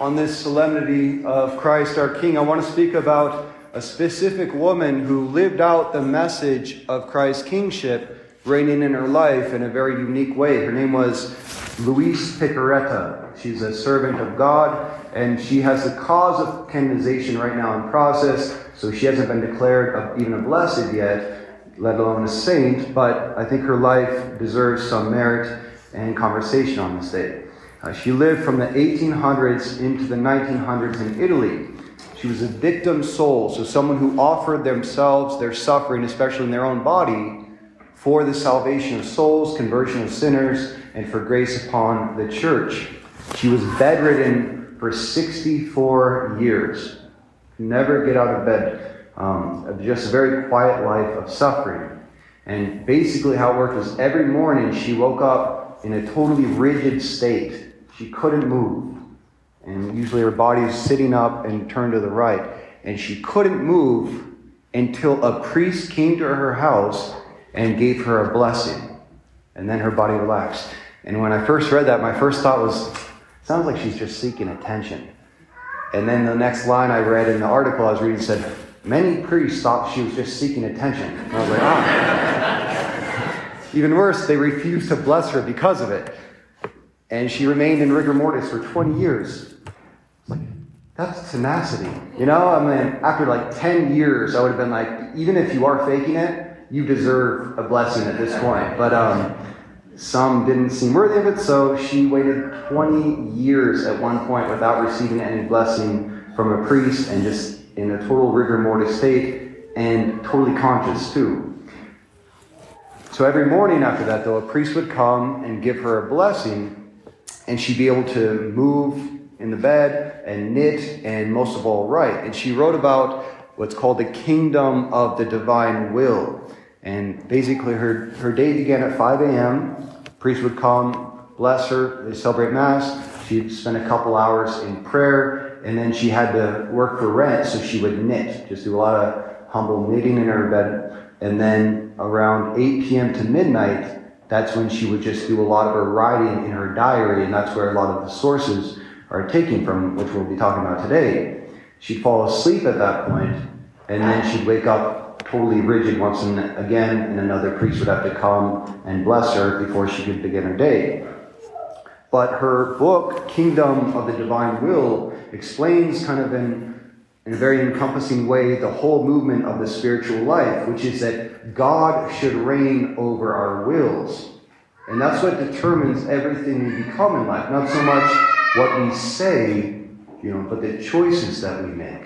on this solemnity of Christ our King, I want to speak about a specific woman who lived out the message of Christ's kingship reigning in her life in a very unique way. Her name was Louise Piccarreta. She's a servant of God, and she has the cause of canonization right now in process, so she hasn't been declared even a blessed yet, let alone a saint, but I think her life deserves some merit and conversation on this day. Uh, she lived from the 1800s into the 1900s in Italy. She was a victim soul, so someone who offered themselves, their suffering, especially in their own body, for the salvation of souls, conversion of sinners, and for grace upon the church. She was bedridden for 64 years. Never get out of bed. Um, just a very quiet life of suffering. And basically, how it worked was every morning she woke up in a totally rigid state. She couldn't move. And usually her body is sitting up and turned to the right. And she couldn't move until a priest came to her house and gave her a blessing. And then her body relaxed. And when I first read that, my first thought was, sounds like she's just seeking attention. And then the next line I read in the article I was reading said, many priests thought she was just seeking attention. And I was like, ah. Even worse, they refused to bless her because of it. And she remained in rigor mortis for 20 years. That's tenacity. You know, I mean, after like 10 years, I would have been like, even if you are faking it, you deserve a blessing at this point. But um, some didn't seem worthy of it, so she waited 20 years at one point without receiving any blessing from a priest and just in a total rigor mortis state and totally conscious too. So every morning after that, though, a priest would come and give her a blessing and she'd be able to move in the bed and knit and most of all write. And she wrote about what's called the kingdom of the divine will. And basically, her, her day began at 5 a.m. Priest would come, bless her, they celebrate Mass. She'd spend a couple hours in prayer, and then she had to work for rent, so she would knit, just do a lot of humble knitting in her bed. And then around 8 p.m. to midnight, that's when she would just do a lot of her writing in her diary, and that's where a lot of the sources are taken from, which we'll be talking about today. She'd fall asleep at that point, and then she'd wake up totally rigid once and again, and another priest would have to come and bless her before she could begin her day. But her book, Kingdom of the Divine Will, explains kind of in, in a very encompassing way the whole movement of the spiritual life, which is that God should reign over our wills. And that's what determines everything we become in life. Not so much what we say, you know, but the choices that we make.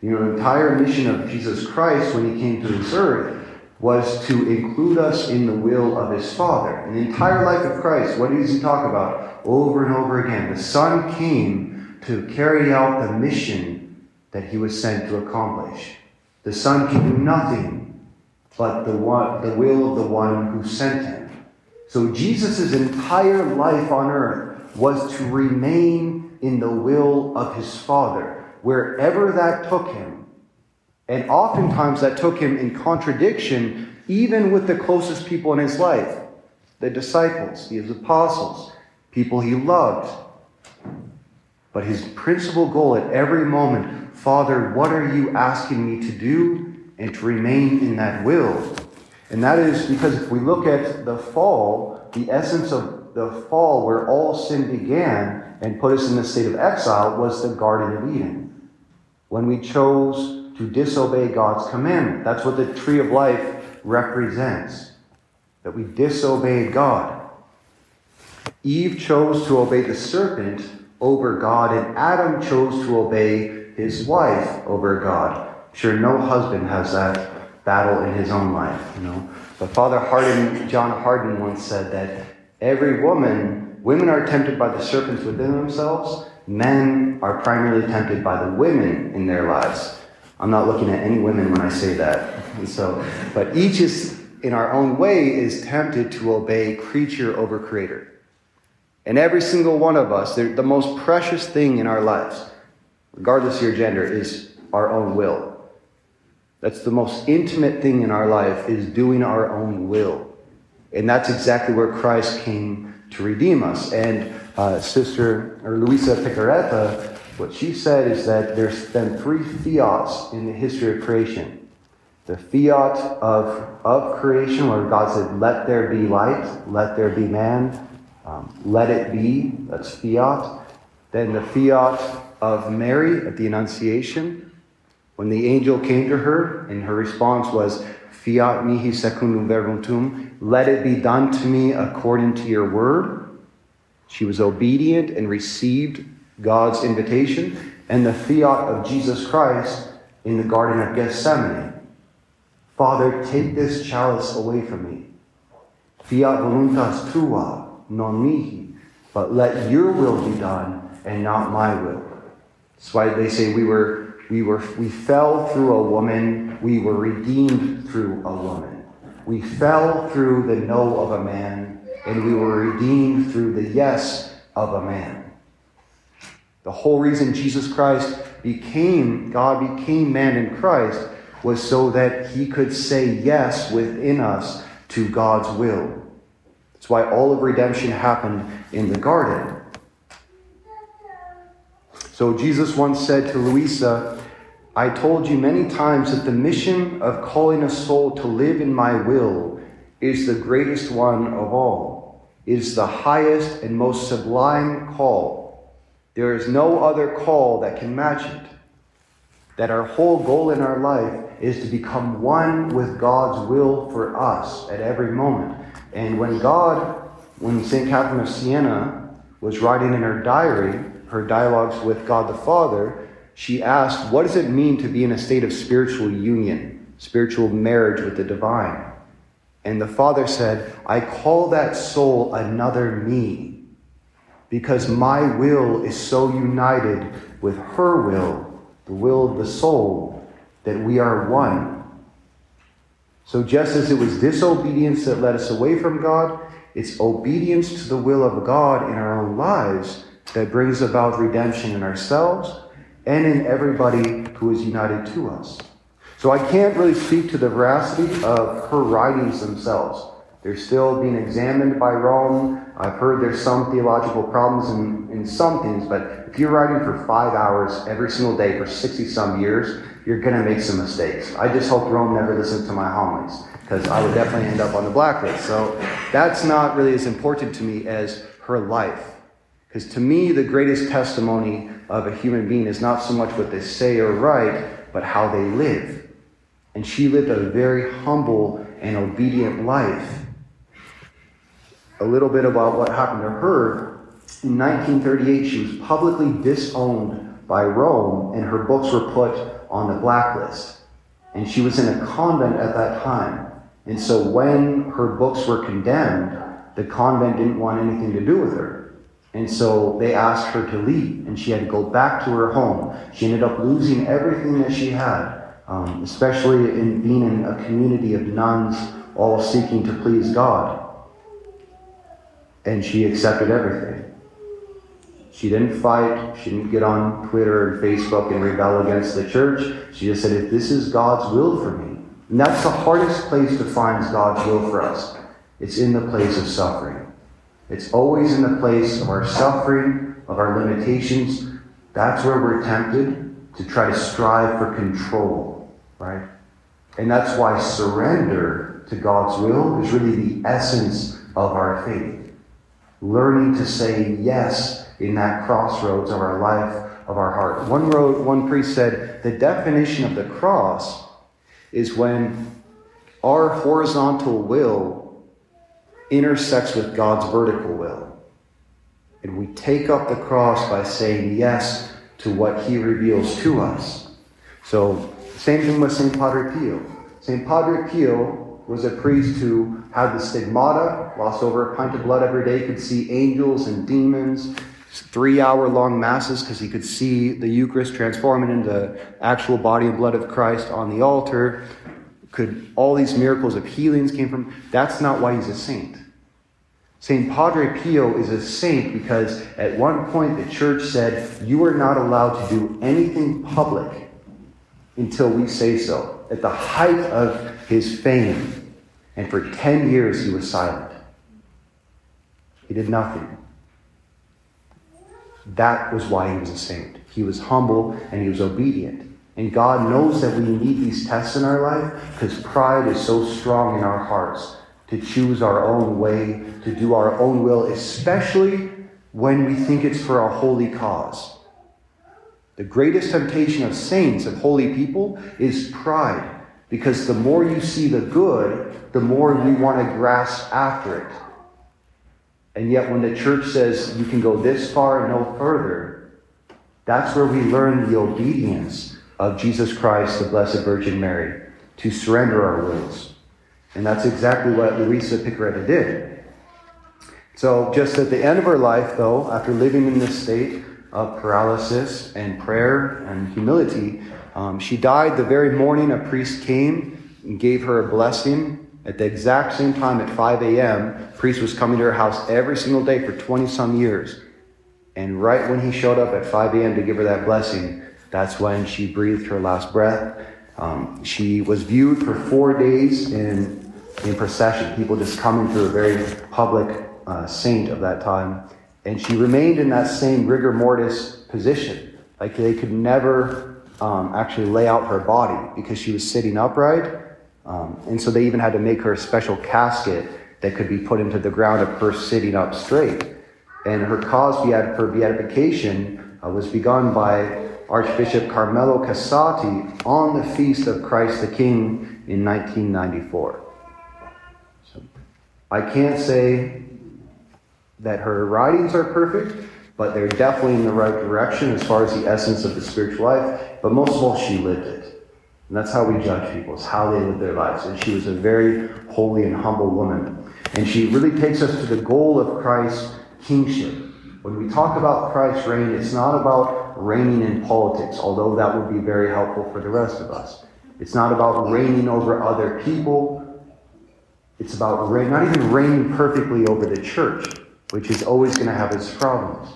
You know, the entire mission of Jesus Christ when he came to this earth was to include us in the will of his Father. In the entire life of Christ, what does he talk about over and over again? The Son came to carry out the mission that he was sent to accomplish. The Son can do nothing but the, one, the will of the one who sent him. So Jesus' entire life on earth was to remain in the will of his Father, wherever that took him. And oftentimes that took him in contradiction, even with the closest people in his life the disciples, the apostles, people he loved. But his principal goal at every moment Father, what are you asking me to do? And to remain in that will. And that is because if we look at the fall, the essence of the fall where all sin began and put us in the state of exile was the Garden of Eden. When we chose to disobey God's commandment. That's what the tree of life represents. That we disobeyed God. Eve chose to obey the serpent over God, and Adam chose to obey his wife over God. Sure, no husband has that battle in his own life, you know. But Father Hardon, John Hardon once said that every woman, women are tempted by the serpents within themselves, men are primarily tempted by the women in their lives. I'm not looking at any women when I say that. And so, but each is in our own way is tempted to obey creature over creator. And every single one of us, the most precious thing in our lives, regardless of your gender, is our own will. That's the most intimate thing in our life is doing our own will. And that's exactly where Christ came to redeem us. And uh, Sister or Luisa Piccarreta, what she said is that there's been three fiats in the history of creation. The fiat of, of creation, where God said, Let there be light, let there be man, um, let it be, that's fiat. Then the fiat of Mary at the Annunciation, when the angel came to her, and her response was, Fiat mihi secundum verbum tuum, let it be done to me according to your word. She was obedient and received God's invitation. And the fiat of Jesus Christ in the Garden of Gethsemane. Father, take this chalice away from me. Fiat voluntas tua, non mihi, but let your will be done and not my will. That's why they say we were we were we fell through a woman, we were redeemed through a woman. We fell through the no of a man, and we were redeemed through the yes of a man. The whole reason Jesus Christ became, God became man in Christ, was so that he could say yes within us to God's will. That's why all of redemption happened in the garden. So Jesus once said to Luisa, I told you many times that the mission of calling a soul to live in my will is the greatest one of all. It is the highest and most sublime call. There is no other call that can match it. That our whole goal in our life is to become one with God's will for us at every moment. And when God, when St. Catherine of Siena was writing in her diary, her dialogues with God the Father, she asked, What does it mean to be in a state of spiritual union, spiritual marriage with the divine? And the Father said, I call that soul another me, because my will is so united with her will, the will of the soul, that we are one. So just as it was disobedience that led us away from God, it's obedience to the will of God in our own lives that brings about redemption in ourselves and in everybody who is united to us. So I can't really speak to the veracity of her writings themselves. They're still being examined by Rome. I've heard there's some theological problems in, in some things, but if you're writing for five hours every single day for 60 some years, you're going to make some mistakes. I just hope Rome never listens to my homilies because I would definitely end up on the blacklist. So that's not really as important to me as her life. Because to me, the greatest testimony of a human being is not so much what they say or write, but how they live. And she lived a very humble and obedient life. A little bit about what happened to her. In 1938, she was publicly disowned by Rome, and her books were put on the blacklist. And she was in a convent at that time. And so when her books were condemned, the convent didn't want anything to do with her. And so they asked her to leave, and she had to go back to her home. She ended up losing everything that she had, um, especially in being in a community of nuns all seeking to please God. And she accepted everything. She didn't fight. She didn't get on Twitter and Facebook and rebel against the church. She just said, if this is God's will for me, and that's the hardest place to find God's will for us. It's in the place of suffering. It's always in the place of our suffering, of our limitations. That's where we're tempted to try to strive for control, right? And that's why surrender to God's will is really the essence of our faith. Learning to say yes in that crossroads of our life, of our heart. One road, one priest said, the definition of the cross is when our horizontal will intersects with God's vertical will. And we take up the cross by saying yes to what he reveals to us. So, same thing with St. Padre Pio. St. Padre Pio was a priest who had the stigmata, lost over a pint of blood every day, could see angels and demons, three hour long masses because he could see the Eucharist transforming into actual body and blood of Christ on the altar. Could all these miracles of healings came from? That's not why he's a saint. St. Padre Pio is a saint because at one point the church said, You are not allowed to do anything public until we say so. At the height of his fame. And for 10 years he was silent. He did nothing. That was why he was a saint. He was humble and he was obedient. And God knows that we need these tests in our life because pride is so strong in our hearts to choose our own way, to do our own will, especially when we think it's for a holy cause. The greatest temptation of saints, of holy people, is pride. Because the more you see the good, the more you want to grasp after it. And yet, when the church says you can go this far and no further, that's where we learn the obedience of Jesus Christ, the Blessed Virgin Mary, to surrender our wills. And that's exactly what Luisa Piccarreta did. So, just at the end of her life, though, after living in this state of paralysis and prayer and humility, um, she died the very morning a priest came and gave her a blessing. At the exact same time at 5 a.m., priest was coming to her house every single day for 20 some years. And right when he showed up at 5 a.m. to give her that blessing, that's when she breathed her last breath. Um, she was viewed for four days in, in procession, people just coming to a very public uh, saint of that time. And she remained in that same rigor mortis position. Like they could never um, actually lay out her body because she was sitting upright. Um, and so they even had to make her a special casket that could be put into the ground of her sitting up straight. And her cause for beatification uh, was begun by Archbishop Carmelo Cassati on the feast of Christ the King in 1994. So I can't say that her writings are perfect, but they're definitely in the right direction as far as the essence of the spiritual life. But most of all, she lived it. And that's how we judge people, it's how they live their lives. And she was a very holy and humble woman. And she really takes us to the goal of Christ's kingship. When we talk about Christ's reign, it's not about reigning in politics, although that would be very helpful for the rest of us. It's not about reigning over other people. It's about reign, not even reigning perfectly over the church, which is always going to have its problems.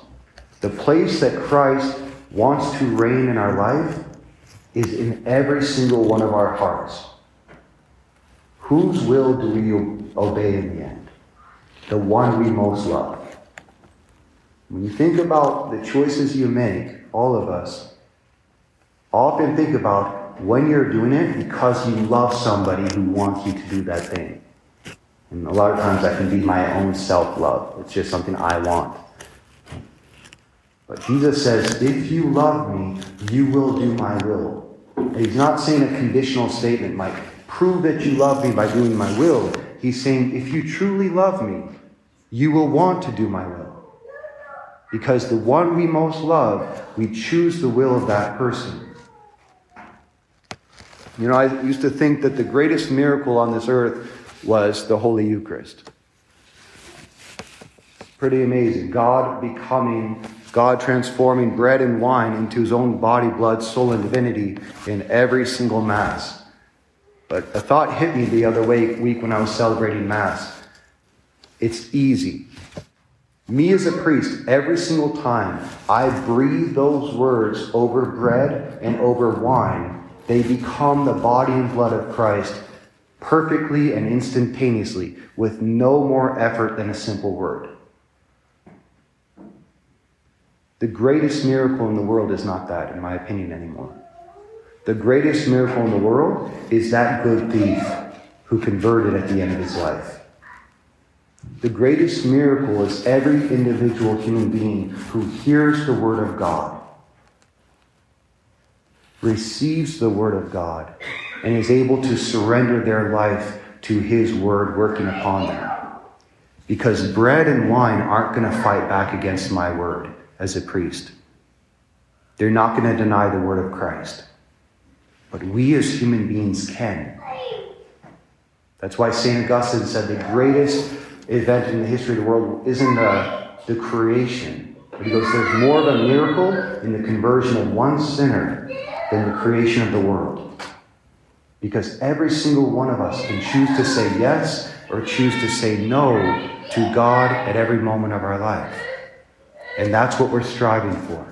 The place that Christ wants to reign in our life is in every single one of our hearts. Whose will do we obey in the end? The one we most love. When you think about the choices you make, all of us, often think about when you're doing it because you love somebody who wants you to do that thing. And a lot of times that can be my own self love. It's just something I want. But Jesus says, if you love me, you will do my will. He's not saying a conditional statement like, prove that you love me by doing my will. He's saying, if you truly love me, you will want to do my will. Because the one we most love, we choose the will of that person. You know, I used to think that the greatest miracle on this earth was the Holy Eucharist. Pretty amazing. God becoming God transforming bread and wine into his own body, blood, soul, and divinity in every single Mass. But a thought hit me the other week when I was celebrating Mass. It's easy. Me as a priest, every single time I breathe those words over bread and over wine, they become the body and blood of Christ perfectly and instantaneously with no more effort than a simple word. The greatest miracle in the world is not that, in my opinion, anymore. The greatest miracle in the world is that good thief who converted at the end of his life. The greatest miracle is every individual human being who hears the Word of God, receives the Word of God, and is able to surrender their life to His Word working upon them. Because bread and wine aren't going to fight back against my Word as a priest. They're not going to deny the word of Christ. But we as human beings can. That's why St. Augustine said the greatest event in the history of the world isn't the, the creation. But he goes, there's more of a miracle in the conversion of one sinner than the creation of the world. Because every single one of us can choose to say yes or choose to say no to God at every moment of our life. And that's what we're striving for.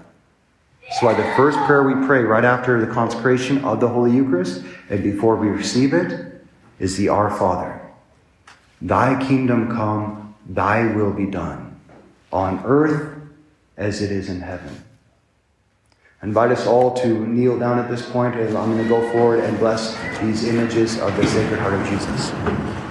That's why the first prayer we pray right after the consecration of the Holy Eucharist and before we receive it is the Our Father. Thy kingdom come, thy will be done, on earth as it is in heaven. I invite us all to kneel down at this point, and I'm going to go forward and bless these images of the Sacred Heart of Jesus.